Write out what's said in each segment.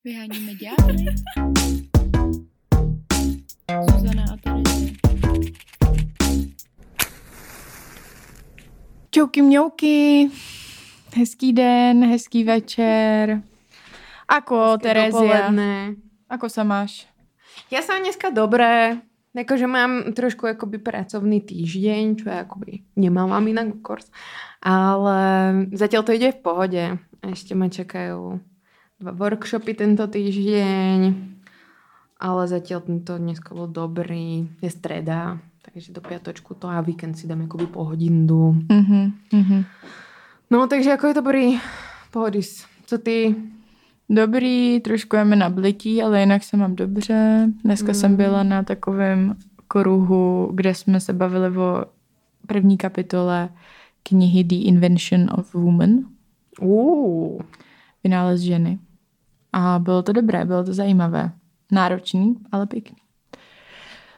Vyháníme ďábly. Zuzana a Terezie. Čauky mňouky. Hezký den, hezký večer. Ako, Terezia? dopoledne. Ako sa máš? Ja sa dneska dobré. Akože mám trošku akoby pracovný týždeň, čo ja akoby nemávam inak kurs. Ale zatiaľ to ide v pohode. Ešte ma čakajú dva workshopy tento týždeň. Ale zatiaľ to dneska bol dobrý. Je streda, takže do piatočku to a víkend si dám akoby pohodindu. Mhm, mhm. No, takže ako je to dobrý? Pohodis. Co ty? Dobrý, trošku je mi nablití, ale jinak se mám dobře. Dneska mm. jsem byla na takovém kruhu, kde jsme se bavili o první kapitole knihy The Invention of Woman. Uh. Vynález ženy. A bylo to dobré, bylo to zajímavé. Náročný, ale pěkný.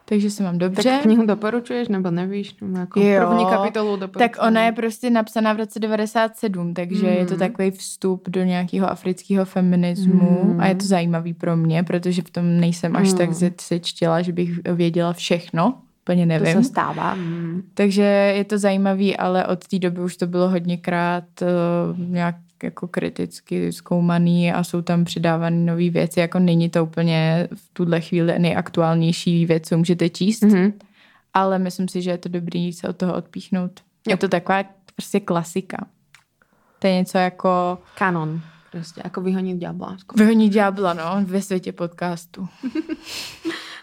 Takže se mám dobře. Tak knihu doporučuješ, nebo nevíš? Nebo jako Jo, první kapitolu doporučuješ? Tak ona je prostě napsaná v roce 97, takže mm. je to Mhm. takový vstup do nějakého afrického feminismu Mhm. a je to zajímavý pro mě, protože v tom nejsem až tak Mm. se- sečtěla, že bych věděla všechno, úplně To nevím. se stává. Mm. Takže je to zajímavý, ale od té doby už to bylo hodněkrát uh, nějak jako kriticky zkoumaný a jsou tam přidávané nové věci, jako není to úplně v tuhle chvíli nejaktuálnější věc, co můžete číst, Mm-hmm. ale myslím si, že je to dobrý se od toho odpíchnout. Je Jo. to taková prostě klasika. To je něco jako Kanon. Prostě, ako vyhoniť ďábla. vyhonit ďábla, no, ve světě podcastu.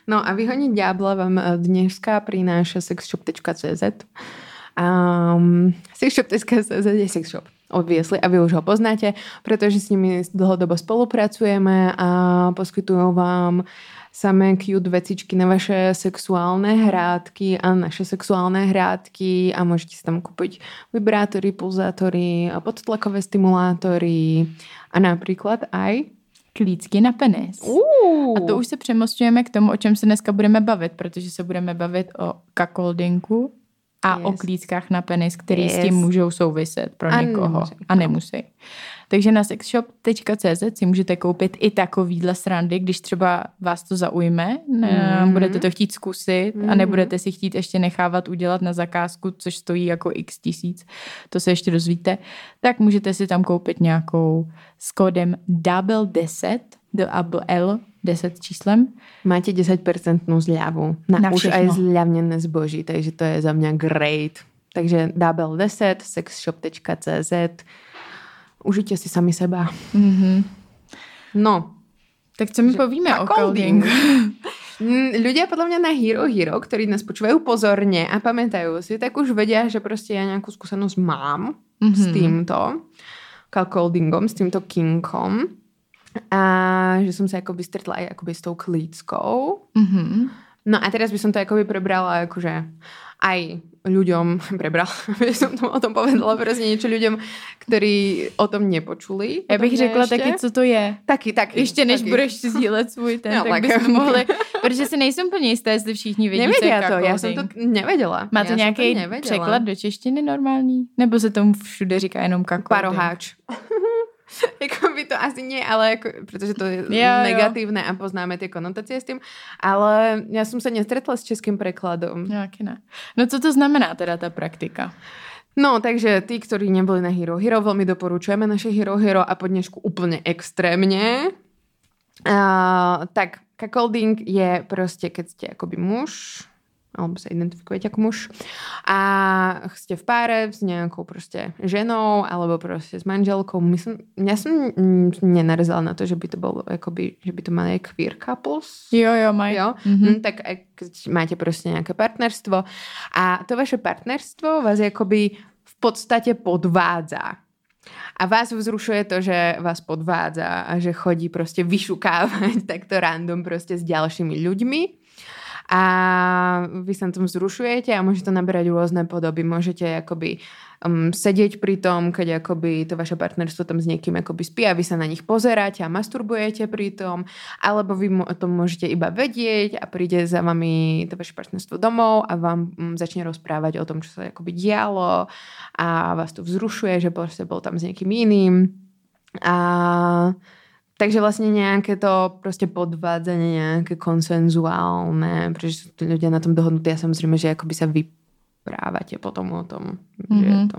No a vyhoniť ďábla vám eh, dneska prináša sexshop.cz. Um, sexshop.cz je sexshop. Obviesli a vy už ho poznáte, pretože s nimi dlhodobo spolupracujeme a poskytujú vám samé cute vecičky na vaše sexuálne hrádky a naše sexuálne hrádky a môžete si tam kúpiť vibrátory, pulzátory a podtlakové stimulátory a napríklad aj Klícky na penis. Uh. A to už se přemostujeme k tomu, o čem se dneska budeme bavit, protože se budeme bavit o kakoldinku a Yes. o klíckách na penis, který Yes. s tím můžou souviset pro A někoho. nemusí. A nemusí. Takže na sexshop.cz si můžete koupit i takovýhle srandy, když třeba vás to zaujme, ne, Mhm. budete to chtít zkusit a Mhm. nebudete si chtít ještě nechávat udělat na zakázku, což stojí jako x tisíc, to se ještě dozvíte, tak můžete si tam koupit nějakou s kódem double 10, double L 10 číslem. Máte 10% zľavu na, Na už všechno. aj zľavnené zboží, takže to je za mňa great. Takže double 10, sexshop.cz Užite si sami seba. Mhm. No, Tak co mi povíme o caldingu? Mm, ľudia podľa mňa na Hero Hero, ktorí nás počúvajú pozorne a pamätajú si, tak už vedia, že proste ja nejakú skúsenosť mám Mhm. s týmto cuckoldingom, s týmto kinkom. A že som sa akoby stretla aj akoby s tou klíckou. Mhm. No a teraz by som to akoby prebrala akože aj ľuďom, prebrala, by som to o tom povedala proste niečo ľuďom, ktorí o tom nepočuli. Já bych řekla ešte. taky, co to je. Taky, taky. Ještě než taky. budeš sdílet svůj ten, No, tak tak. bychom mohli, protože si nejsem úplně jistá, jestli všichni vědí, co je to, já jsem to nevedela. Má Já to jsem nějaký překlad do češtiny normální? Nebo se tomu všude říká jenom cuckolding? Paroháč. jako by to asi nie, ale jako, protože to je Jo, jo. negatívne a poznáme tie konotácie s tým. Ale ja som sa nestretla s českým prekladom. Nějaký ne. No co to znamená teda ta praktika? No, takže tí, ktorí neboli na Hero Hero, veľmi doporučujeme naše Hero Hero a po dnešku úplne extrémne. Uh, tak cuckolding je proste, keď ste akoby muž, alebo sa identifikujete ako muž a ste v páre s nejakou proste ženou alebo proste s manželkou. Myslím, ja som nenarazila na to, že by to bolo akoby, že by to mali aj queer couples. Jo, jo, mají. Jo? Mhm. Mm, tak keď máte proste nejaké partnerstvo a to vaše partnerstvo vás akoby v podstate podvádza. A vás vzrušuje to, že vás podvádza a že chodí proste vyšukávať takto random proste s ďalšími ľuďmi. A vy sa na tom vzrušujete a môže to naberať rôzne podoby. Môžete akoby um, sedieť pri tom, keď akoby to vaše partnerstvo tam s niekým akoby spí a vy sa na nich pozeráte a masturbujete pri tom, alebo vy o tom môžete iba vedieť a príde za vami to vaše partnerstvo domov a vám um, začne rozprávať o tom, čo sa akoby dialo a vás to vzrušuje, že proste bol tam s niekým iným. A Takže vlastne nejaké to proste podvádzanie, nejaké konsenzuálne, pretože sú tu ľudia na tom dohodnutí a samozrejme, že akoby sa vyprávate potom o tom, mm-hmm. že je Mhm. to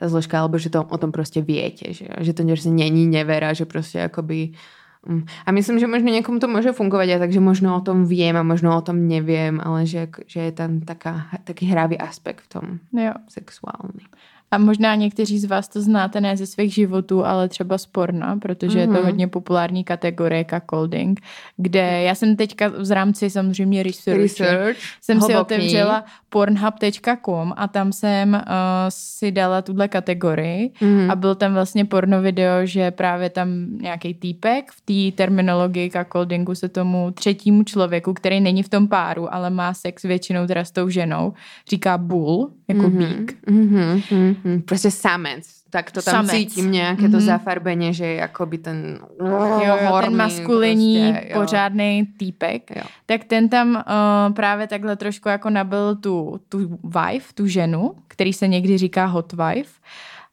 tá zložka, alebo že to o tom proste viete, že, že to že není nevera, že proste akoby mm. a myslím, že možno niekomu to môže fungovať aj tak, že možno o tom viem a možno o tom neviem, ale že, že je tam taká, taký hravý aspekt v tom Jo. sexuálny. A možná někteří z vás to znáte ne ze svých životů, ale třeba z porna, protože mm-hmm. je to Mhm. hodně populární kategorie cuckolding, kde já jsem teďka v rámci samozřejmě researchu, Research. jsem si hlboký. otevřela pornhub.com a tam jsem uh, si dala tuhle kategorii Mhm. a byl tam vlastně porno video, že právě tam nějaký týpek v té terminologii cuckoldingu se tomu třetímu člověku, který není v tom páru, ale má sex většinou teda s tou ženou, říká bull, jako mm-hmm. bík. Mhm, mhm. Proste samec. Tak to tam Samec. cítim nejaké to Mhm. zafarbenie, že je akoby ten jo, jo, ten horný maskulinní, prostě, pořádný týpek, Jo. tak ten tam uh, právě takhle trošku jako nabil tu, tu wife, tu ženu, který se někdy říká hot wife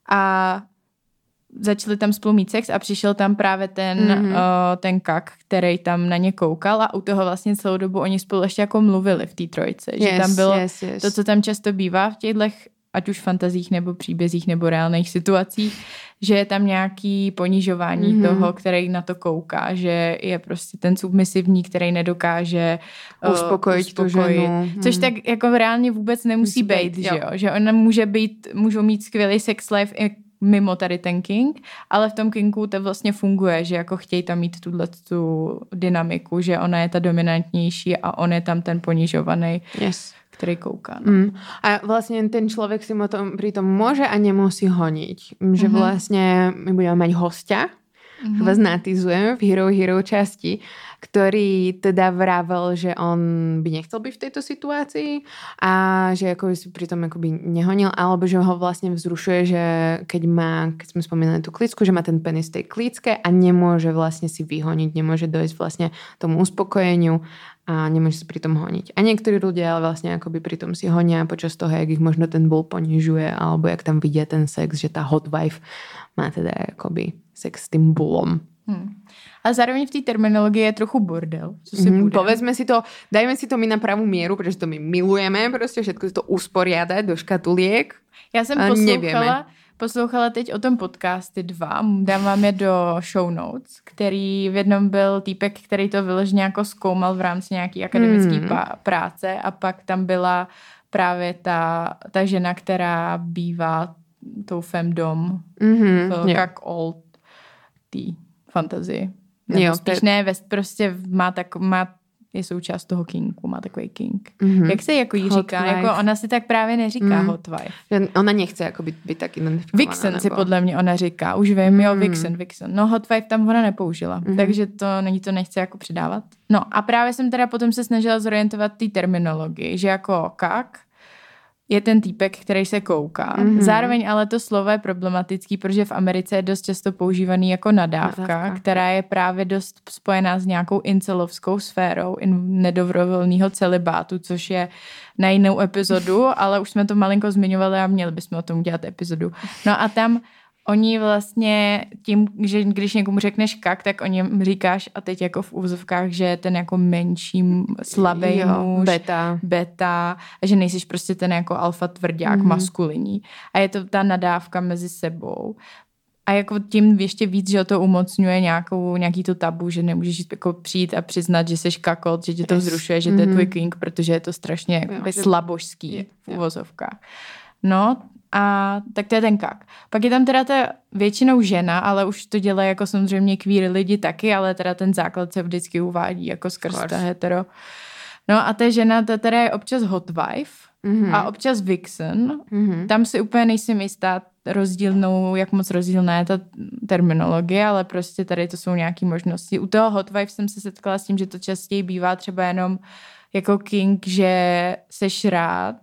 a začali tam spolu mít sex a přišel tam právě ten, Mhm. mm-hmm. uh, ten kak, který tam na ně koukal a u toho vlastně celou dobu oni spolu ještě jako mluvili v té trojce, že Yes, tam bylo yes, yes. to, co tam často bývá v těchto ať už fantazích nebo příbězích nebo reálných situacích, že je tam nějaký ponižování Mhm. mm-hmm. toho, který na to kouká, že je prostě ten submisivní, který nedokáže uh, Uspokojit tu ženu. Což Mhm. tak jako reálně vůbec nemusí Musí být, být, jo. že jo? Že ona může být, můžou mít skvělý sex life i mimo tady ten king, ale v tom kingu to vlastně funguje, že jako chtějí tam mít tuhle tu dynamiku, že ona je ta dominantnější a on je tam ten ponižovaný, Yes. Který kouká. No. Mm. A vlastne ten človek si mo tom, pri tom môže a nemusí honiť. Že Mhm. vlastne my budeme mať hostia, mm-hmm. vás natizujeme v Hero Hero časti, ktorý teda vravel, že on by nechcel byť v tejto situácii a že ako by si pri tom akoby nehonil, alebo že ho vlastne vzrušuje, že keď má, keď sme spomínali tú klícku, že má ten penis v tej klícke a nemôže vlastne si vyhoniť, nemôže dojsť vlastne tomu uspokojeniu a nemôže sa pri tom honiť. A niektorí ľudia ale vlastne akoby pri tom si honia počas toho, jak ich možno ten bol ponižuje, alebo jak tam vidia ten sex, že tá hot wife má teda akoby sex s tým bulom. Hmm. A zároveň v té terminologii je trochu bordel, co si Mm, bude. povedzme si to, dajme si to my na pravú mieru, pretože to my milujeme, proste všetko si to usporiadať do škatuliek. Já jsem A poslouchala, nevěme. Poslouchala teď o tom podcasty dva, dám vám je do show notes, který v jednom byl týpek, který to vyloženě jako zkoumal v rámci nějaký akademické Hmm. práce a pak tam byla právě ta, ta žena, která bývá tou femdom Mm-hmm. v jak old té fantazii. Nebo Jo, spíš ne, ve, prostě má tak, má je součást toho kingu, má takový king. Mhm. Jak se jako jí Hot říká? wife. Jako ona si tak právě neříká Mm. hot wife. Ona nechce jako byť, byť tak identifikovaná. Vixen si nebo- podle mě ona říká. Už vím, jo, Mm. Vixen, Vixen. No Hot Wife tam ona nepoužila, Mhm. takže to není to nechce jako přidávat. No a právě jsem teda potom se snažila zorientovat té terminologii, že jako kak je ten týpek, který se kouká. Mhm. Zároveň ale to slovo je problematický, protože v Americe je dost často používaný jako nadávka, Nadávka. která je právě dost spojená s nějakou incelovskou sférou in nedobrovolného celibátu, což je na jinou epizodu, ale už jsme to malinko zmiňovali a měli bychom o tom udělat epizodu. No a tam oni vlastně tím, že když někomu řekneš kak, tak o něm říkáš a teď jako v úzovkách, že je ten jako menší, slabý Jo, muž, beta. beta a že nejsiš prostě ten jako alfa tvrdák, Mhm. mm-hmm. maskulinní. A je to ta nadávka mezi sebou. A jako tím ještě víc, že to umocňuje nějakou, nějaký to tabu, že nemůžeš jako přijít a přiznat, že jsi kakot, že tě to vzrušuje, že to je Mhm. tvůj king, protože je to strašně Jo, slabožský Je, v uvozovkách. No a tak to je ten kak. Pak je tam teda ta většinou žena, ale už to dělají jako samozřejmě queer lidi taky, ale teda ten základ se vždycky uvádí jako skrz ta hetero. No a ta žena, ta teda je občas hot wife Mhm. a občas vixen. Mhm. Tam si úplně nejsem jistá rozdílnou, jak moc rozdílná je ta terminologie, ale prostě tady to jsou nějaké možnosti. U toho hot wife jsem se setkala s tím, že to častěji bývá třeba jenom jako king, že seš rád,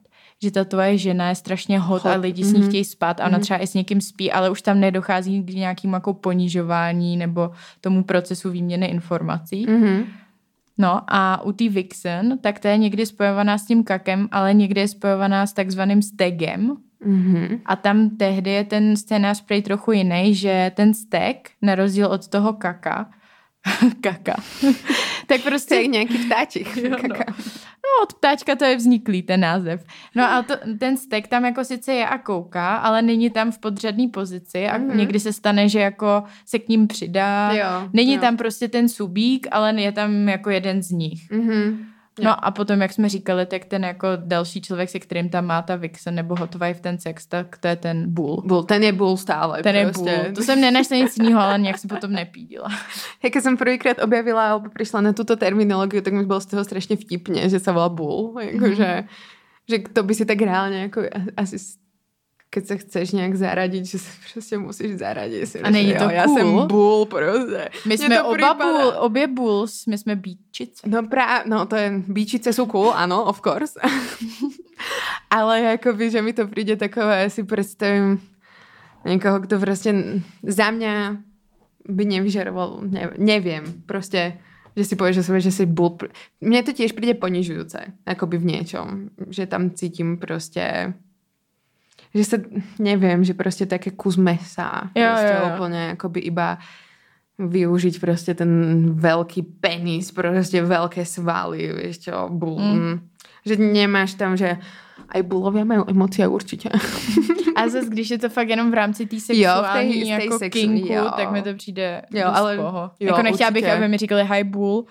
že ta tvoje žena je strašně hot, Hot, a lidi s ní mhm. chtějí spát a ona třeba i s někým spí, ale už tam nedochází k nějakým jako ponižování nebo tomu procesu výměny informací. Mhm. No a u té Vixen, tak to je někdy spojovaná s tím kakem, ale někdy je spojovaná s takzvaným stegem. Mhm. A tam tehdy je ten scénář prej trochu jiný, že ten steg, na rozdíl od toho kaka, Kaka. Tak prostě... Je nějaký ptáčik. Jo, no. no, od ptáčka to je vzniklý ten název. No a to, ten stek tam jako sice je a kouká, ale není tam v podřadné pozici a mm-hmm. někdy se stane, že jako se k ním přidá. Jo, není jo. tam prostě ten subík, ale je tam jako jeden z nich. Mm-hmm. No a potom, jak jsme říkali, tak ten jako další člověk, se kterým tam má ta Vixen nebo Hot Wife ten sex, tak to je ten Bull. Bull, ten je bull stále. Ten je prostě. Bull. To jsem nenašla nic jiného, ale nějak jsem potom nepídila. Ja keď som prvýkrát objavila alebo prišla na túto terminológiu, tak mi bolo z toho strašne vtipne, že sa volá bull. Jako, Mhm. že, že to by si tak reálne ako asi keď sa chceš nejak zaradiť, že sa proste musíš zaradiť. Si A není to jo, cool? som bull proste. My jsme oba bull, obě Bulls, my jsme bíčice. No pra, no to je, bíčice sú cool, áno, of course. Ale akoby, že mi to príde takové, si predstavím niekoho, kto proste za mňa by nevyžaroval, ne, neviem, proste, že si povieš, že, si, že si bull. Mne to tiež príde ponižujúce, akoby v niečom, že tam cítim proste že sa, neviem, že proste také kus mesa. Jo, proste jo, jo. úplne akoby iba využiť proste ten veľký penis, proste veľké svaly, vieš čo, bull. Mm. Že nemáš tam, že aj bulovia majú emócie určite. A zase, když je to fakt jenom v rámci té Jo, sexuální té- v té jako sexu- kinku, jo. tak mi to přijde Jo, ale- poho. jo, jako nechtěla bych, určitě. aby mi říkali hi bull,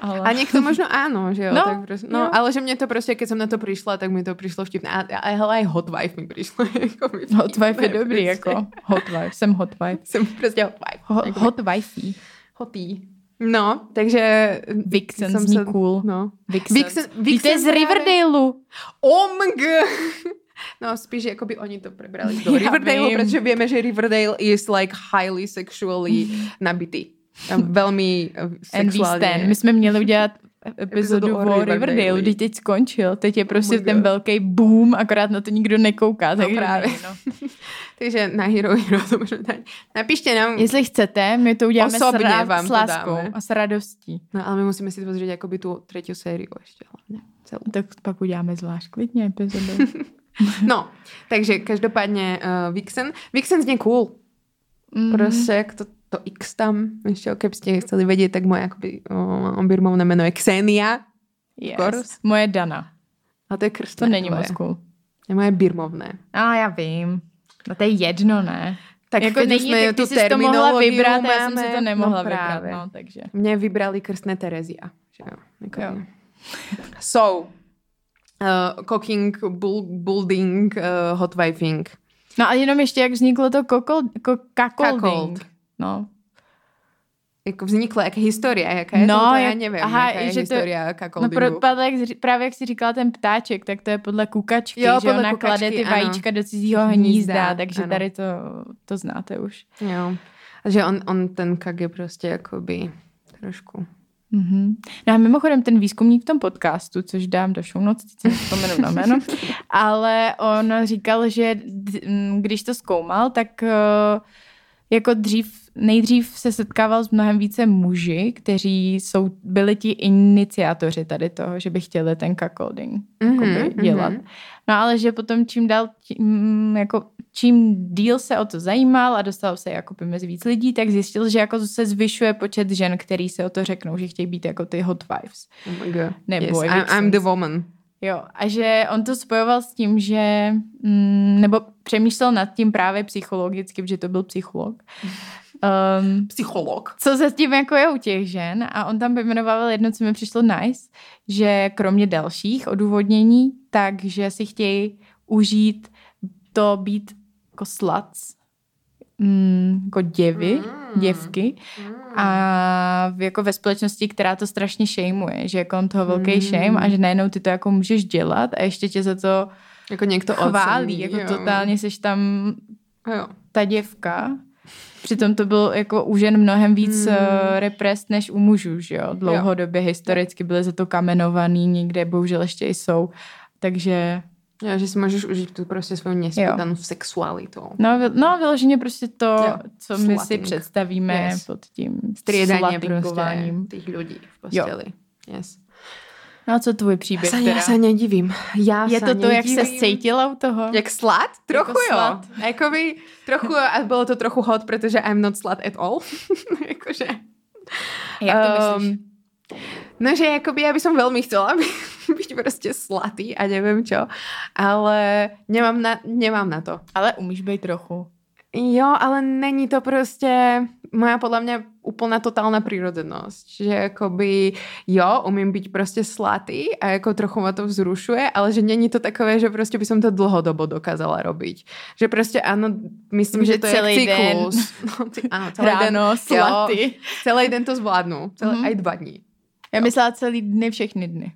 ale... A niekto možno áno, že jo. No, tak proste, no jo. ale že mne to proste, keď som na to prišla, tak mi to prišlo vtipné. A, a ale hot wife mi prišlo. Jako mi Hot wife je dobrý, proste. jako hot wife, jsem hot wife. Jsem prostě hot wife. Ho, Jako hot wifey. Hotý. No, takže... Vixen jsem se- cool. No. Vixen. Vixen, Víte Vixen z Riverdaleu. OMG! No spíš, že jakoby oni to prebrali do Riverdale, protože vieme, že Riverdale is like highly sexually nabitý. Velmi eh, And sexuálně. stand. My jsme měli udělat epizodu Epizodu o Riverdale. Riverdale, teď skončil. Teď je prostě Oh ten velký boom, akorát na to nikdo nekouká. Takže právě. ne, no. Takže na Hero Hero to můžeme dát. Napište nám, Jestli chcete, my to uděláme Osobně s, vám s láskou a s radostí. no ale my musíme si pozrieť jakoby tu třetí sériu ještě hlavně. Celou. Tak pak uděláme zvlášť klidně epizodu. No, takže každopádně uh, Vixen. Vixen znie cool. Mhm. Prostě jak to, to X tam, ještě keby ste chceli vedieť, tak moje akoby uh, birmovné meno je Xenia. yes. Moje Dana. A to je To krstné. není tvoje. moc cool. Je moje birmovné. A já vím. No to je jedno, ne? Tak jako už není, jsme tak tu ty jsi to mohla vybrat a já jsem máme, si to nemohla no vybrat. No, takže. Mně vybrali krstné Terezia. Že jo, jako Jo. So, uh, cooking, bull, building, uh, hot wifing. No a jenom ještě, jak vzniklo to kokol, ko, kakolding. Kakold. No. Jako vznikla, jaká historie, jaká je No, to, to já jak- nevím, aha, jaká je že to- historia No kakoldingu. pro, právě, jak, právě jak jsi říkala ten ptáček, tak to je podle kukačky, Jo, že podle ona kukačky, klade ty ano. vajíčka do cizího Hnízda, hnízda, takže ano. tady to, to znáte už. Jo. A že on, on ten kak je prostě jakoby trošku... Mm-hmm. No a mimochodem ten výzkumník v tom podcastu, což dám do show notes, teď si nevzpomenu na jméno, ale on říkal, že když to zkoumal, tak eh, jako dřív, nejdřív se setkával s mnohem více muži, kteří jsou, byli ti iniciátoři tady toho, že by chtěli ten cuckolding Mhm, jakoby, dělat. mhm. No ale že potom čím dál, tím, jako, čím díl se o to zajímal a dostal se jako mezi víc lidí, tak zjistil, že jako se zvyšuje počet žen, který se o to řeknou, že chtějí být jako ty hot wives. Oh my God. Nebo yes, I'm, I'm the woman. Jo, a že on to spojoval s tím, že, mm, nebo přemýšlel nad tím právě psychologicky, protože to byl psycholog. Um, Psycholog. co se s tím jako je u těch žen a on tam pojmenoval jedno, co mi přišlo nice, že kromě dalších odůvodnění, takže si chtějí užít to být jako sluts, mm, jako děvy, Mm. děvky a v- jako ve společnosti, která to strašně šejmuje, že je kolem toho velký Mm. shame a že najednou ty to jako můžeš dělat a ještě tě za to Jako někdo chválí, ocení, jako jo. totálně seš tam Jo. ta děvka. Přitom to bylo jako u žen mnohem víc mm. represt než u mužů, že jo. Dlouhodobě historicky byly za to kamenovaný, někde bohužel ještě i jsou. Takže, Jo, že si můžeš užít tu prostě svou nespětanou sexualitu. no, no vyloženě prostě to, Jo, jo. co my si slutting. představíme Yes. pod tím Striedanie prostě těch lidí v posteli. Yes. No a co tvůj Já příběh se, teda? já se nedivím. Já Je se to to, jak se cítila u toho? Jak slut? Trochu Jako jo. slut. Jakoby trochu, a bylo to trochu hot, protože I'm not slut at all. Jakože. Jak to myslíš? No, že jakoby ja by som veľmi chcela by, byť proste slatý a neviem čo, ale nemám na, nemám na to. Ale umíš být trochu. Jo, ale není to prostě moja podľa mňa úplná totálna prírodzenosť. Že akoby, jo, umím byť prostě slatý a jako trochu ma to vzrušuje, ale že není to takové, že prostě by som to dlhodobo dokázala robiť. Že prostě ano, myslím, že, že to celý je cyklus. Den. No, ty, ano, celý Ráno, den. Slatý. Jo, celý den to zvládnu. Celý, mm-hmm. aj dva dní. Já myslela celý dny, všechny dny.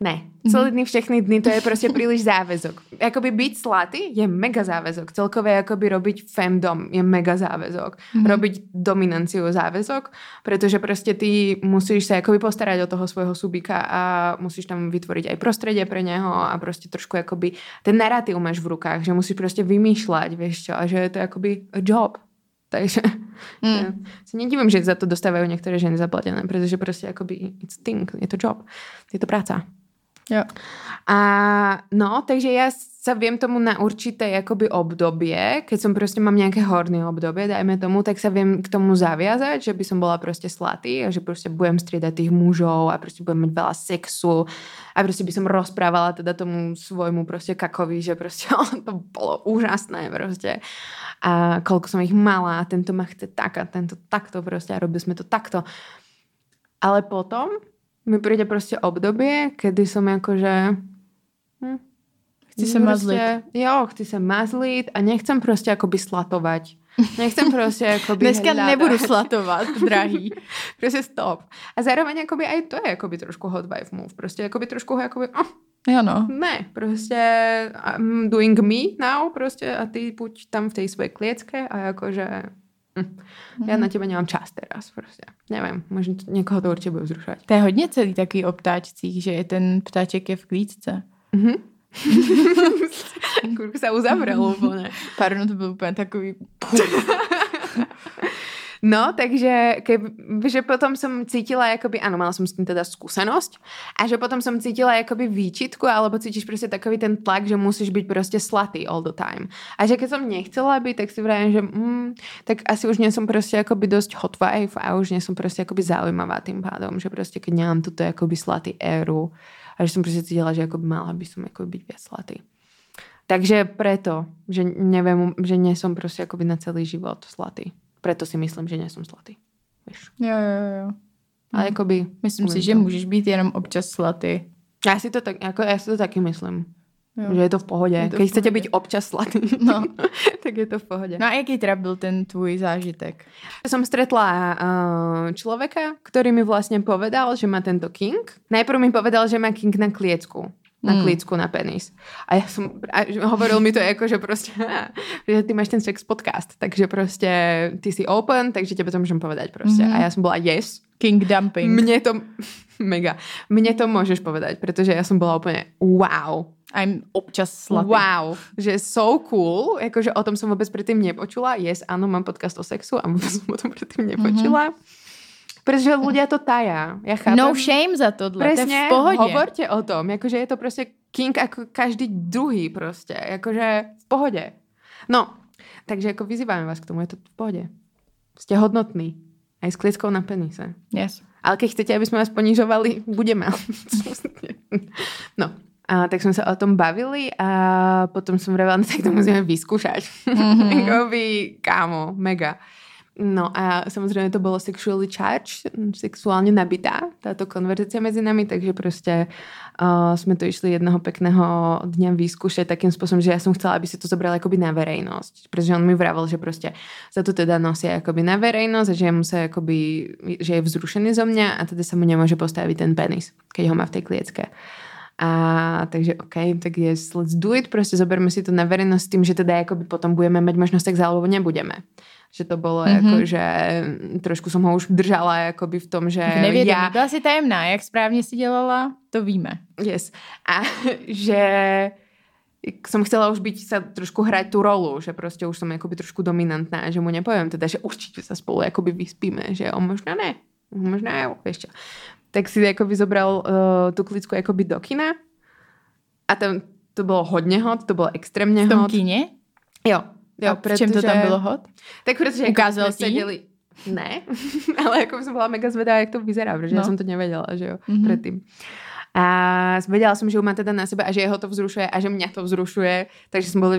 Ne, celý dny, všechny dny, to je prostě příliš záväzok. Jakoby být slatý je mega záväzok. Celkově jakoby robiť femdom je mega záväzok. Mm-hmm. Robiť dominanciu záväzok, protože prostě ty musíš se jakoby postarať o toho svojho subíka a musíš tam vytvoriť aj prostredie pre něho a prostě trošku jakoby ten narrativ máš v rukách, že musíš prostě vymýšľať, vieš čo, a že je to jakoby a job. Takže mm. sa nedivím, že za to dostávajú niektoré ženy zaplatené, pretože proste akoby it's thing, je to job, je to práca. Jo. A no, takže ja sa viem tomu na určité jakoby obdobie, keď som proste mám nejaké horné obdobie, dajme tomu, tak sa viem k tomu zaviazať, že by som bola proste slatý a že proste budem striedať tých mužov a proste budem mať veľa sexu a proste by som rozprávala teda tomu svojmu proste kakovi, že proste to bolo úžasné proste a koľko som ich mala a tento ma chce tak a tento takto proste a robili sme to takto. Ale potom mi príde prostě obdobie, kedy som jakože... Hm, chci se mazlit. Jo, chci se mazlit a nechcem prostě akoby slatovať. Nechcem prostě jakoby Dneska hľadať. nebudu slatovat, drahý. prostě stop. A zároveň jakoby aj to je jakoby trošku hot wife move. Prostě jakoby trošku jakoby... Oh, Jo no. Ne, prostě I'm doing me now prostě a ty buď tam v té své kliecke a jakože Hm. Já na tebe nemám čas teraz prostě. Nevím, možná někoho to určitě bude vzrušovat. To je hodně celý takový o ptáčcích, že je ten ptáček je v klíčce. Mm-hmm. Kurku se uzavřel úplně. Pardon, to byl úplně takový... No, takže keby, že potom som cítila, jakoby, áno, mala som s tým teda skúsenosť a že potom som cítila jakoby výčitku alebo cítiš prostě takový ten tlak, že musíš byť prostě slatý all the time. A že keď som nechcela byť, tak si vravím, že mm, tak asi už nie som prostě jakoby dosť hot wife a už nie som prostě jakoby zaujímavá tým pádom, že prostě keď nemám tuto jakoby slatý éru a že som prostě cítila, že jakoby mala by som jakoby byť viac slatý. Takže preto, že neviem, že nie som prostě jakoby na celý život slatý. Preto si myslím, že nejsem slatý. Víš? Jo, jo, jo. Ale hmm. jakoby... Myslím si, to. že můžeš být jenom občas slatý. Já si to, tak, jako, já si to taky myslím. Jo. Že je to v pohodě. Je to Když chcete být občas slatý, no. tak je to v pohodě. No a jaký teda byl ten tvůj zážitek? Som stretla uh, človeka, ktorý mi vlastne povedal, že má tento king. Najprv mi povedal, že má king na kliecku na mm. klícku na penis. A já jsem, a hovoril mi to jako, že prostě, že ty máš ten sex podcast, takže prostě ty jsi open, takže tebe to můžem povedať prostě. Mm. A já jsem byla yes. King dumping. Mně to, mega, mně to můžeš povedať, protože já jsem byla úplně wow. I'm občas slatý. Wow, že so cool, jakože o tom jsem vůbec předtím nepočula. Yes, ano, mám podcast o sexu a vůbec jsem o tom předtím nepočula. Mm-hmm. Protože ľudia to taja. Ja chápem. No shame za tohle, Presne, to je v pohodě. hovorte o tom, jakože je to prostě king jako každý druhý prostě, jakože v pohodě. No, takže jako vyzýváme vás k tomu, je to v pohodě. Jste hodnotný. Aj s klickou na penise. Yes. Ale keď chcete, aby jsme vás ponižovali, budeme. no, a tak jsme se o tom bavili a potom jsem vravila, no tak to musíme vyskúšať. Mm-hmm. Jakoby, kámo, mega. No a samozřejmě to bylo sexually charged, sexuálně nabitá táto konverzace mezi nami, takže prostě uh, jsme to išli jednoho pekného dňa vyskúšať takým způsobem, že já jsem chcela, aby si to zobral jakoby na verejnosť, protože on mi vravel, že prostě za to teda nosia jakoby na verejnosť a že, mu se jakoby, že je vzrušený zo mňa a teda sa mu nemôže postaviť ten penis, keď ho má v tej kliecke. A takže OK, tak yes, let's do it, prostě zoberme si to na verejnosť s tým, že teda jakoby potom budeme mať možnosť sex alebo nebudeme že to bylo mm-hmm. jako, že trošku jsem ho už držala jakoby v tom, že Nevěděl, já... Byla si tajemná, jak správně si dělala, to víme. Yes. A že som chcela už byť sa trošku hrať tú rolu, že prostě už som akoby trošku dominantná, že mu nepoviem teda, že určite sa spolu akoby vyspíme, že on možná ne, možná jo, ešte. Tak si akoby zobral uh, tú klicku akoby do kina a tam to bylo hodně hot, to bylo extrémně hot. V tom kině? Jo, Jo, a protože... čem to tam bylo hot? Tak protože jako Ukázal jako seděli Ne, ale jako som bola mega zvedá, jak to vyzerá, protože no. ja som to nevedela, že jo, mm-hmm. predtým. A vedela som, že ju má teda na sebe a že jeho to vzrušuje a že mě to vzrušuje, takže jsme byli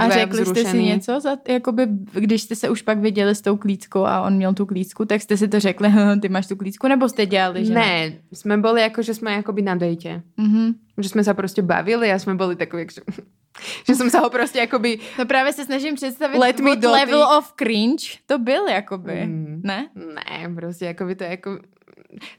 a řekli vzrušený. jste si něco, za, jakoby, když jste se už pak viděli s tou klíckou a on měl tu klícku, tak jste si to řekli, ty máš tu klícku, nebo jste dělali, že ne? Ne, jsme byli jako, že jsme jakoby na dejtě. Mm-hmm. Že jsme se prostě bavili a jsme byli takový, jak, že jsem se ho prostě jakoby... No právě se snažím představit, let what level of cringe to byl, jakoby, mm, ne? Ne, prostě jakoby to je jako...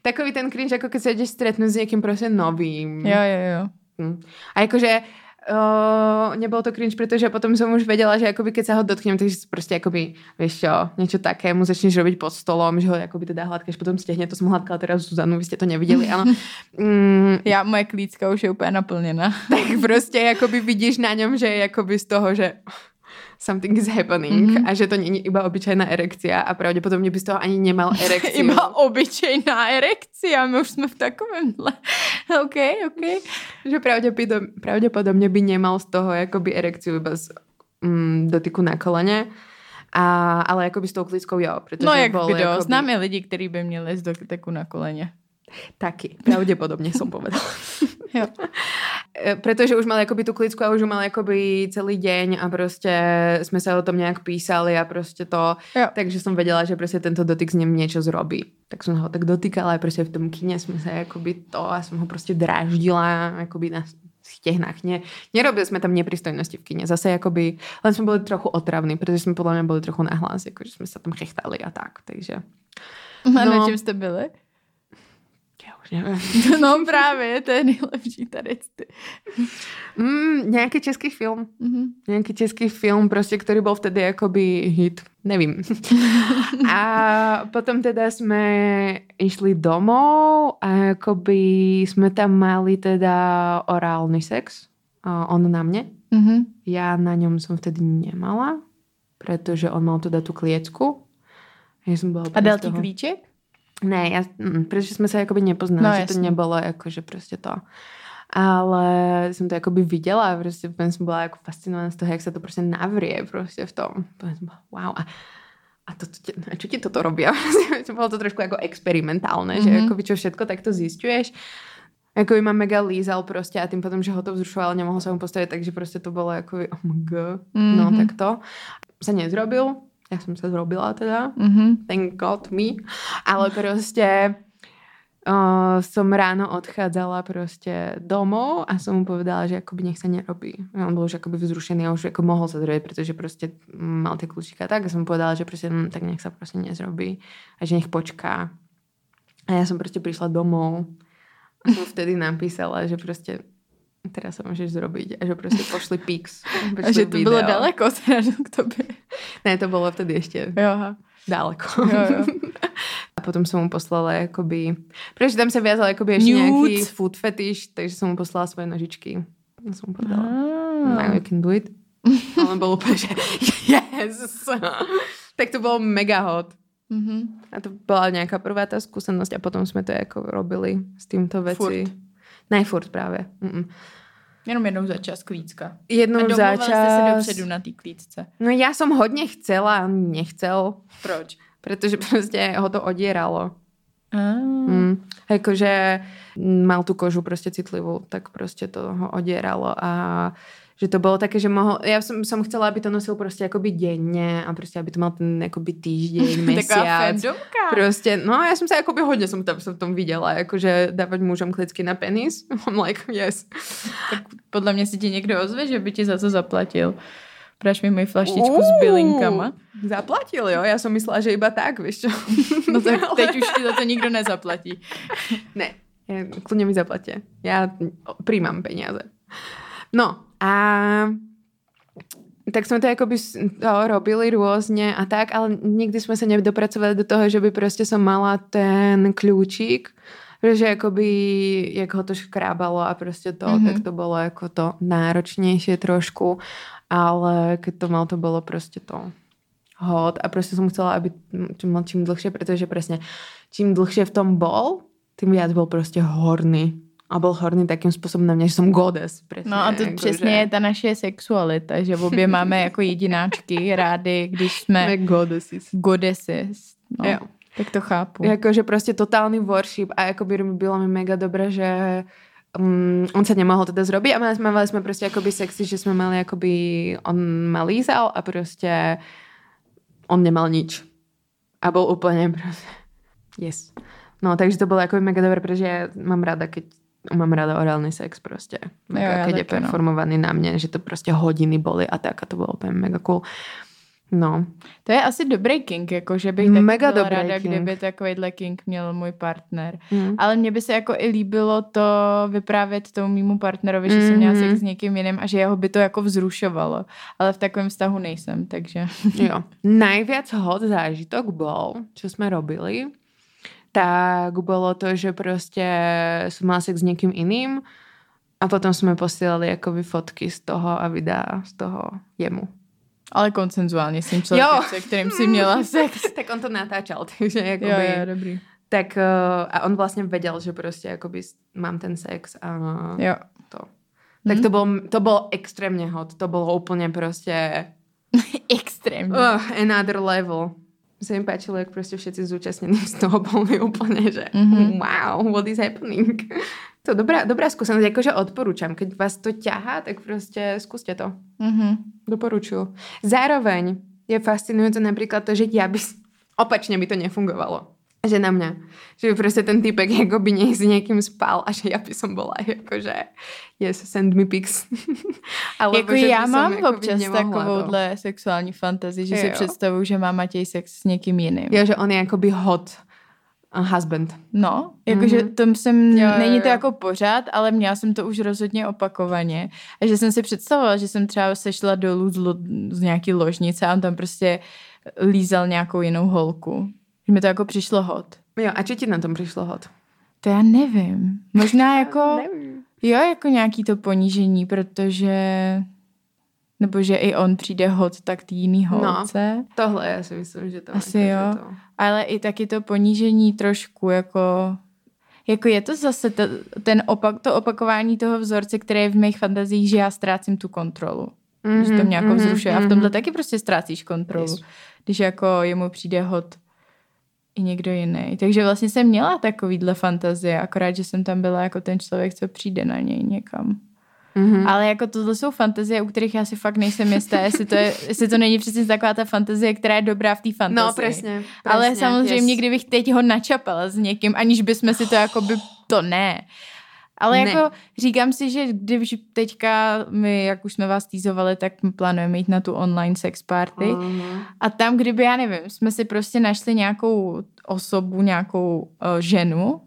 Takový ten cringe, jako když se jdeš stretnout s někým prostě novým. Jo, jo, jo. Mm. A jakože Uh, nebolo to cringe, pretože potom som už vedela, že akoby keď sa ho dotknem, takže prostě akoby, vieš čo, niečo také mu začneš robiť pod stolom, že ho akoby teda hladkáš, potom stehne, to som hladkala teraz Zuzanu, vy ste to nevideli, ano. Mm, Já, moje klícka už je úplně naplněna. Tak prostě jakoby vidíš na něm, že je jakoby z toho, že something is happening mm-hmm. a že to není iba obyčejná erekcia a pravděpodobně by z toho ani nemal erekci. iba obyčejná erekcia, my už jsme v takovémhle. OK, OK. Že pravděpodobně, pravděpodobně by nemal z toho jakoby erekciu iba z mm, dotyku na koleně. A, ale jakoby s tou klíckou jo. Protože no jak bol, jakoby... známe lidi, kteří by měli z dotyku na koleně. Taky, pravděpodobně som povedala. jo. E, Protože už mal jakoby tu klícku a už mal jakoby celý deň a prostě jsme se o tom nějak písali a prostě to. Jo. Takže jsem věděla, že prostě tento dotyk s ním něco zrobí. Tak jsem ho tak dotýkala a prostě v tom kině jsme se jakoby to a jsem ho prostě dráždila jakoby na stehnách. Ne, nerobili jsme tam nepristojnosti v kine. Zase jakoby, len jsme byli trochu otravní, protože jsme podle mě byli trochu nahlas, jakože jsme se tam chechtali a tak, takže. No, a na čem jste byli? No právě, to je nejlepší tady. Mm, nějaký český film. Mm-hmm. Nějaký český film, prostě, který byl vtedy jakoby hit. Nevím. a potom teda jsme išli domů a jakoby jsme tam mali teda orální sex. on na mě. Mm-hmm. Já na něm jsem vtedy nemala, protože on mal teda tu kliecku. Já jsem byla a dal ti klíček? Ne, já, mm, protože jsme se jakoby nepoznali, no, že jasný. to nebylo jako, že prostě to. Ale jsem to jakoby viděla prostě jsem byla jako fascinovaná z toho, jak se to prostě navrie prostě v tom. Jsem byla, wow. A, a, to, to, a čo ti toto robí? bylo to trošku jako experimentálne, mm-hmm. že mhm. jakoby čo všetko takto zistuješ. Jako by ma mega lízal prostě a tím potom, že ho to vzrušoval, nemohl se mu postavit, takže prostě to bylo jako oh my God. Mm-hmm. no tak to. Se nezrobil, ja som sa zrobila teda, mm-hmm. thank God me, ale proste uh, som ráno odchádzala proste domov a som mu povedala, že akoby nech sa nerobí. On bol už akoby vzrušený a už ako mohol sa zrobiť, pretože proste mal tie kľúčika tak a som mu povedala, že proste hm, tak nech sa proste nezrobí a že nech počká. A ja som proste prišla domov a som vtedy napísala, že proste teraz sa môžeš zrobiť a že proste pošli pix. A že to video. bylo daleko teda k tobě. Ne, to bylo vtedy ještě jo, aha. daleko. Jo, jo. A potom jsem mu poslala jakoby, protože tam se viazal jakoby ještě Nude. nějaký food fetish, takže jsem mu poslala svoje nožičky. A jsem mu povedala, ah. now you can do it. A on byl úplně, že yes. tak to bylo mega hot. Mm-hmm. A to byla nějaká prvá ta zkušenost a potom jsme to jako robili s tímto věci. Furt. Ne, furt právě. Mm-mm. Jenom jednou za čas klícka. Jednou za čas. jste se dopředu na té klíčce. No já jsem hodně chcela a nechcel. Proč? Protože prostě ho to odíralo. Ah. Mm. Jakože mal tu kožu prostě citlivou, tak prostě to ho odíralo a že to bylo také, že mohl, já jsem, jsem chcela, aby to nosil prostě jakoby denně a prostě, aby to mal ten jakoby týždeň, mesiac. prostě, no já jsem se jakoby hodně jsem tam jsem v tom viděla, jakože dávat mužem klicky na penis. I'm like, yes. Tak podle mě si ti někdo ozve, že by ti za to zaplatil. Praš mi moji flaštičku uh, s bylinkama. Zaplatil, jo? Já jsem myslela, že iba tak, víš čo? No tak teď už ti za to nikdo nezaplatí. ne, klidně mi zaplatě. Já přijímám peníze. No, a tak jsme to jakoby to robili různě a tak, ale nikdy jsme se nedopracovali do toho, že by prostě som mala ten kľúčik, protože jakoby, jak ho to škrábalo a prostě to, mm-hmm. tak to bylo jako to náročnější trošku, ale keď to mal, to bylo prostě to hod a prostě jsem chcela, aby čím čím dlhšie, protože přesně čím dlhšie v tom bol, tím viac byl prostě horný a byl horný takým způsobem na mě, že jsem godes. Přesně, no a to jako, přesně že... je ta naše sexualita, že obě máme jako jedináčky rády, když jsme godesis. godesis. No, Jo. tak to chápu. Jakože prostě totálny worship a jakoby bylo mi mega dobré, že um, on sa nemohol teda zrobiť a mali sme, mali sme prostě akoby sexy, že sme mali akoby, on ma lízal a prostě on nemal nič. A bol úplne prostě, yes. No, takže to bylo akoby mega dobré, protože mám rada, keď mám rada orálny sex prostě. Mega, Jo, keď je taky, no. performovaný na mne, že to prostě hodiny boli a tak a to bylo úplně mega cool. No, To je asi dobrý king, jako že bych Mega Mega byla ráda, king. kdyby takovýhle king měl můj partner. mm. Ale mně by se jako i líbilo to vyprávět tomu mýmu partnerovi, že jsem měla Mhm. sex s někým jiným a že jeho by to jako vzrušovalo. Ale v takovém vztahu nejsem, takže... Jo. Najviac hot zážitok bol, čo sme robili, tak bolo to, že proste som mala sex s niekým iným a potom sme posielali akoby fotky z toho a videá z toho jemu. Ale konsenzuálně s tím člověkem, Jo. se kterým si měla sex. tak on to natáčal, takže jo, akoby... jo, dobrý. Tak uh, a on vlastne vedel, že proste akoby s- mám ten sex a Jo. to. Tak to bol, to bol extrémne hot. To bolo úplne proste Extrémně. uh, another level. Se mi páčilo, jak prostě všetci zúčastnení z toho boli úplne, že Mhm. wow, what is happening? To dobrá, dobrá skúsenosť, akože odporúčam. Keď vás to ťahá, tak prostě skúste to. Mhm. Doporučuju. Zároveň je fascinujúce napríklad to, že ja by... Opačne by to nefungovalo. Že na mňa. Že by proste ten typek jako by s niekým spal a že ja by som bola jakože yes, send me pics. Jako že by já mám jakoby občas no. takovouhle sexuální fantazii, že si Jo. představuju, že má Matěj sex s někým jiným. Jo, že on je jakoby hot uh, husband. No, jakože Mhm. tom jsem, Jo, jo, není to jo. jako pořád, ale měla jsem to už rozhodně opakovaně. A že jsem si představovala, že jsem třeba sešla dolů z, lo, z nějaký ložnice a on tam prostě lízal nějakou jinou holku. Že mi to jako přišlo hot. Jo, a čo ti na tom přišlo hot? To já nevím. Možná jako, Nevím. jo, jako nějaký to ponížení, protože nebo že i on přijde hot tak tý jiný holce. Tohle já si myslím, že to Asi jakože jo. To. Ale i taky to ponížení trošku jako... Jako je to zase to, ten opak, to opakování toho vzorce, který je v mých fantazích, že já ztrácím tu kontrolu. Mm-hmm, že to mě jako mhm, vzrušuje. A v mhm. tomhle taky prostě ztrácíš kontrolu. Yes. Když jako jemu přijde hot i někdo jiný. Takže vlastně jsem měla takovýhle fantazie, akorát, že jsem tam byla jako ten člověk, co přijde na něj někam. Mhm. Ale jako tohle jsou fantazie, u kterých já si fakt nejsem jistá, jestli to, je, jestli to není přesně taková ta fantazie, která je dobrá v té fantazii. No, presne. Ale samozřejmě, yes. kdybych teď ho načapala s někým, aniž bychom si to jako by, to ne. Ale Ne. jako říkám si, že když teďka my, jak už jsme vás týzovali, tak plánujeme jít na tu online sex party. Mhm. A tam, kdyby, já nevím, jsme si prostě našli nějakou osobu, nějakou uh, ženu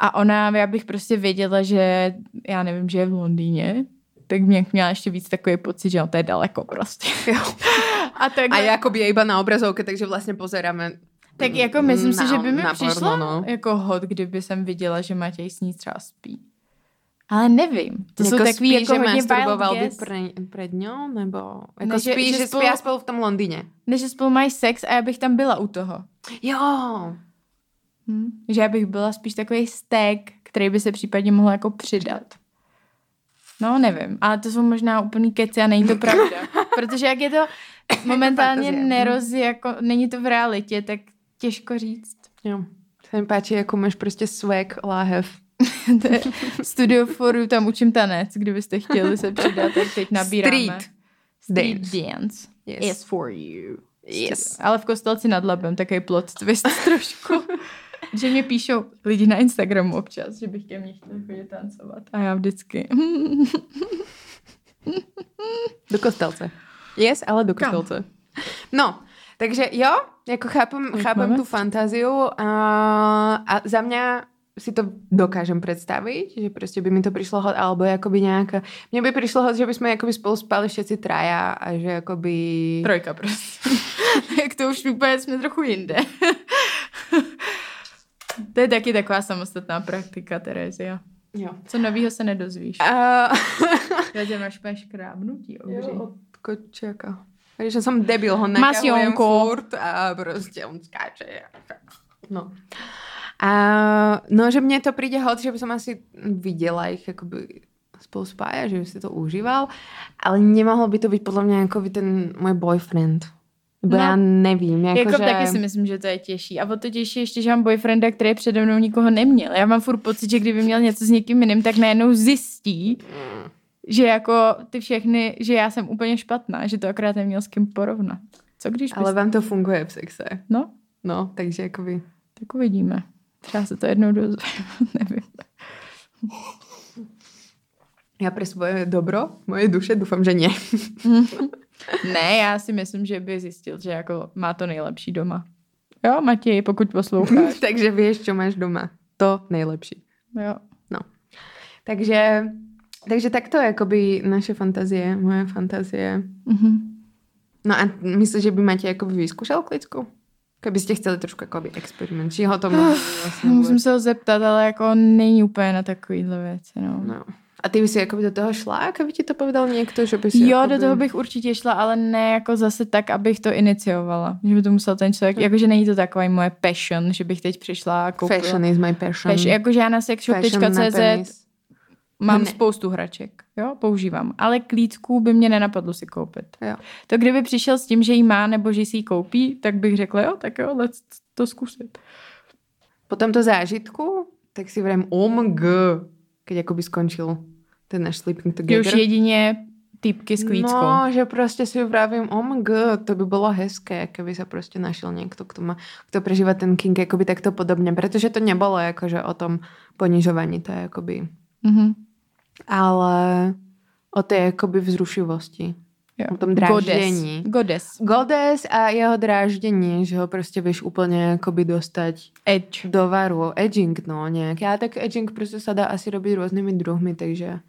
a ona, já bych prostě věděla, že já nevím, že je v Londýně, tak mě měla ještě víc takový pocit, že no, to je daleko prostě. Jo. A, tak, A jakoby je iba na obrazovke, takže vlastně pozeráme tak jako myslím si, na- že by mi přišlo porno, no. jako hod, kdyby jsem viděla, že Matěj s ní třeba spí. Ale nevím. To jsou Jako takový spí, jako že hodně masturboval by pred ňou, nebo jako Ne, že- spí, že, že spolu- spí spolu v tom Londýně. Ne, že spolu mají sex a já bych tam byla u toho. Jo. Hm? Že já bych byla spíš takový stek, který by se případně mohl jako přidat. No, nevím. Ale to jsou možná úplný keci a není to pravda. Protože jak je to momentálně neroz, jako není to v realitě, tak těžko říct. Jo. Se mi páči, jako máš prostě swag láhev. to je Studio Foru, tam učím tanec, kdybyste chtěli se přidat, tak teď nabíráme. Street Street dance. dance Yes. is for you. Yes. Ale v kostelci nad Labem, takový plot twist trošku. že mě píšou lidi na Instagramu občas, že bych ke mně chtěli chodit tancovat. A já vždycky. Do kostelce. Yes, ale do Kam? kostelce. No, takže jo, jako chápem, chápem tu fantáziu a, a za mňa si to dokážem představit, že prostě by mi to přišlo hot, alebo jakoby nějaká, mně by přišlo hot, že by jsme jakoby spolu spali všetci traja a že jakoby... Trojka prostě. Jak to už úplně jsme trochu jinde. to je taky taková samostatná praktika, Terezia. Jo. Co novýho se nedozvíš? A... Terezia máš úplně škrábnutí obří. jo, od kočeka. Takže som debil, ho nakahujem furt a prostě on skáče. No. A no, že mne to príde hot, že by som asi videla ich akoby spolu spájať, že by si to užíval, ale nemohol by to byť podľa mňa ako by ten môj boyfriend. Nebo No. já nevím. Jako, Jako že... taky si myslím, že to je těžší. A o to těžší ještě, že mám boyfrienda, který přede mnou nikoho neměl. Já mám furt pocit, že kdyby měl něco s někým jiným, tak najednou zjistí, že jako ty všechny, že já jsem úplně špatná, že to akorát neměl s kým porovnat. Co když. Ale vám to funguje v sexe. No, No, takže jakoby... tak uvidíme. Třeba se to jednou dozvím, nevím. Já pro svoje dobro, moje duše, doufám, že ne. Ne, já si myslím, že by zjistil, že jako má to nejlepší doma. Jo, Matěj, pokud posloucháš. takže víš, co máš doma. To nejlepší. Jo. No. Takže, takže takto je jakoby naše fantazie, moje fantazie. Mhm. No a myslíš, že by Matěj jakoby vyzkoušel klicku? Kdybyste chceli trošku jakoby experiment, či ho to mohli vlastně Musím se ho zeptat, ale jako není úplně na takovýhle věci, no. No. A ty by si jakoby do toho šla, kdyby ti to povedal někdo, že by si Jo, jakoby... do toho bych určitě šla, ale ne jako zase tak, abych to iniciovala. Že by to musel ten člověk, jakože není to takový moje passion, že bych teď přišla a koupila. Fashion is my passion. Passion, jakože já na sexshop.cz. mám Ne. spoustu hraček, jo, používám, ale klítků by mě nenapadlo si koupit. Jo. To kdyby přišel s tím, že jí má nebo že si ji koupí, tak bych řekla, jo, tak jo, let's to zkusit. Po tomto zážitku, tak si vrem OMG, keď jakoby skončil ten náš sleeping together. už jedině typky s klíckou. No, že prostě si vravím, OMG, to by bylo hezké, keby sa prostě našel někdo, kto, má, kto prežíva ten king jakoby takto podobně, protože to nebolo jakože o tom ponižovaní, to je jakoby, Mhm. Ale o té jakoby vzrušivosti. Jo. O tom dráždění. Goddess. Godes a jeho dráždění, že ho prostě vieš úplně jakoby dostať Edge. do varu. Edging, no, nějak. Já tak edging prostě sa dá asi robiť různými druhmi, takže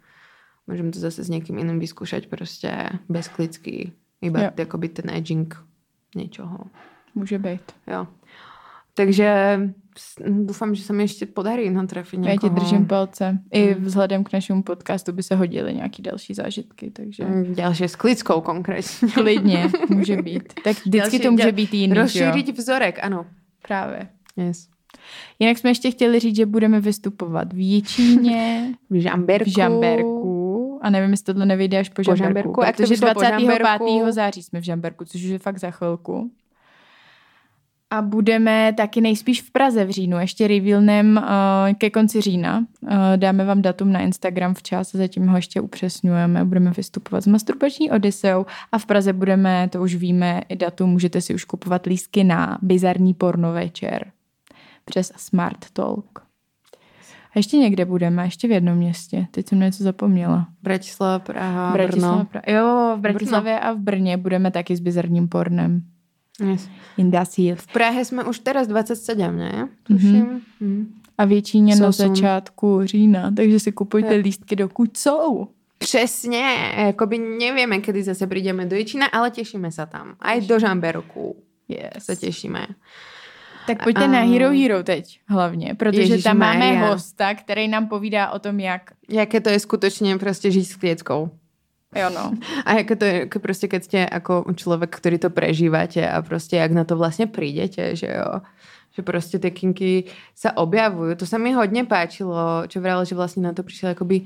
můžem to zase s někým jiným vyskúšať prostě bez klicky. Iba Jo. jakoby ten edging něčoho. Může být. Jo. Takže doufám, že se mi ještě podarí natrefit Já někoho. ti držím palce. I vzhledem k našemu podcastu by se hodily nějaký další zážitky, takže Mm, Ďalšie s klickou konkrétně. klidně může být. Tak vždycky Další- to může být jiný? Rozšířit vzorek, ano. Právě. Yes. Jinak jsme ještě chtěli říct, že budeme vystupovat v Jičíně, V Žamberku. v Žamberku a nevím, jestli tohle nevyjde až po, Po Žamberku, protože vyšlo po 25. Žamberku? září jsme v Žamberku, což už je fakt za chvilku. A budeme taky nejspíš v Praze v říjnu, ještě revealnem uh, ke konci října. Uh, dáme vám datum na Instagram včas, zatím ho ještě upřesňujeme. Budeme vystupovat s masturbační Odyseou a v Praze budeme, to už víme, i datum, můžete si už kupovat lístky na bizarní porno večer přes Smart Talk. A ještě někde budeme, ještě v jednom městě. Teď jsem něco zapomněla. Bratislava, Praha, Bratislava, Brno. pra- jo, v Bratislavě a v Brně budeme taky s bizarním pornem. Yes. In Hills. V Prahe jsme už teraz 27, ne? Tuším. Mm-hmm. A většině na jsou. začátku října, takže si kupujte Jo. lístky, dokud jsou. Přesně, jakoby nevieme, kedy zase prídeme do Jičína, ale těšíme se tam. Aj do Žamberku Yes. se těšíme. Tak pojďte A- na Hero Hero teď hlavně, protože Ježiš tam máme Maria. hosta, který nám povídá o tom, jak... Jaké to je skutečně prostě žít s klieckou. Jo no. A jaké to je, jako prostě keď ste ako človek, ktorý to prežívate a prostě jak na to vlastně prídete, že jo. Že prostě ty kinky sa objavujú. To sa mi hodně páčilo, čo vralo, že vlastně na to přišel jakoby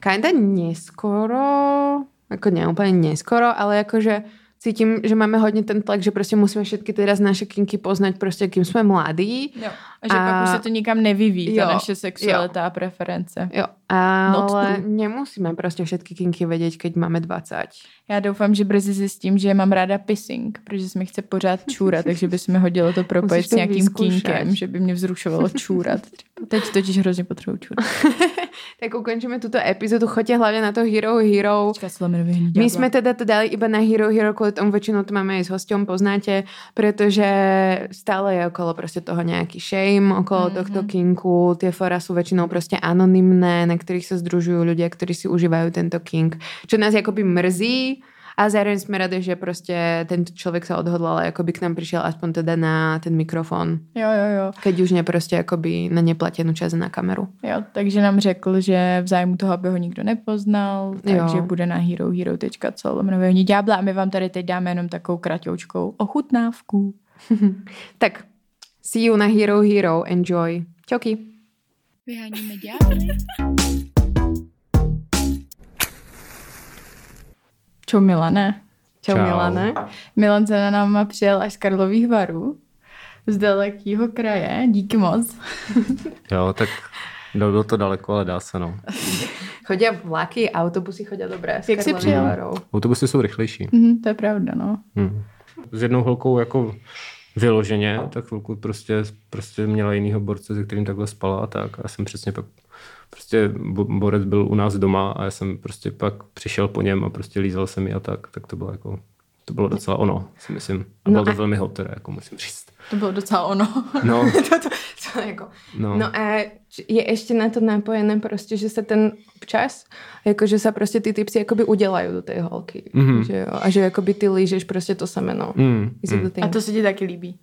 kinda neskoro, jako ne úplně neskoro, ale jakože cítím, že máme hodně ten tlak, že prostě musíme všetky teraz naše kinky poznať prostě, kým jsme mladí. Jo. A že A- pak už se to nikam nevyvíjí, ta Jo, naše sexualita a preference. Jo, ale nemusíme prostě všetky kinky vedieť, keď máme 20. Já doufám, že brzy zjistím, že mám ráda pissing, protože se mi chce pořád čůrat, takže by se mi hodilo to propojit s nějakým kinkem, že by mě vzrušovalo čůrat. Teď totiž hrozně potřebuji čůrat. Tak ukončíme tuto epizodu. Choďte hlavně na to Hero Hero. My jsme teda to dali iba na Hero Hero, kvůli tomu většinou to máme i s hostem, poznáte, protože stále je okolo prostě toho nějaký shame, okolo mm-hmm. tohto kinku. Tie fora jsou většinou prostě anonymné, na kterých se združují ľudia, kteří si užívají tento king. Čo nás jakoby mrzí, a zároveň jsme radi, že prostě tento člověk se odhodlal a jakoby k nám přišel aspoň teda na ten mikrofon. Jo, jo, jo. Keď už ne prostě jakoby na neplatěnou čas na kameru. Jo, takže nám řekl, že v zájmu toho, aby ho nikdo nepoznal, takže Jo. bude na herohero.co lomenového hní ďábla a my vám tady teď dáme jenom takovou kratoučkou ochutnávku. Tak, see you na Hero Hero. Enjoy. Čoky. Vyháníme ďábly. Čo, Milane? Čau, Čau. Milane. Milan za náma přijel až z Karlových varů, z dalekého kraje, díky moc. Jo, tak bylo to daleko, ale dá se, no. Chodí vlaky, autobusy chodí dobré. Jak jsi Karlových přijel? Varů. Autobusy jsou rychlejší. Mhm, to je pravda, no. Hmm. S jednou holkou jako vyloženě, tak chvilku prostě, prostě měla jinýho borce, se kterým takhle spala a tak. A já jsem přesně pak, prostě bo- borec byl u nás doma a já jsem prostě pak přišel po něm a prostě lízal jsem mi a tak. Tak to bylo jako, to bylo docela ono, si myslím. A bylo No to a- velmi hot, teda, jako musím říct. To bylo docela ono. No, to, to, to jako, no. no. a je ještě na to napojené prostě, že se ten občas, jako že se prostě ty typsy jakoby udělají do té holky. Mhm. Že jo? A že jakoby ty lížeš prostě to semeno. Mm, mm. A to se ti taky líbí.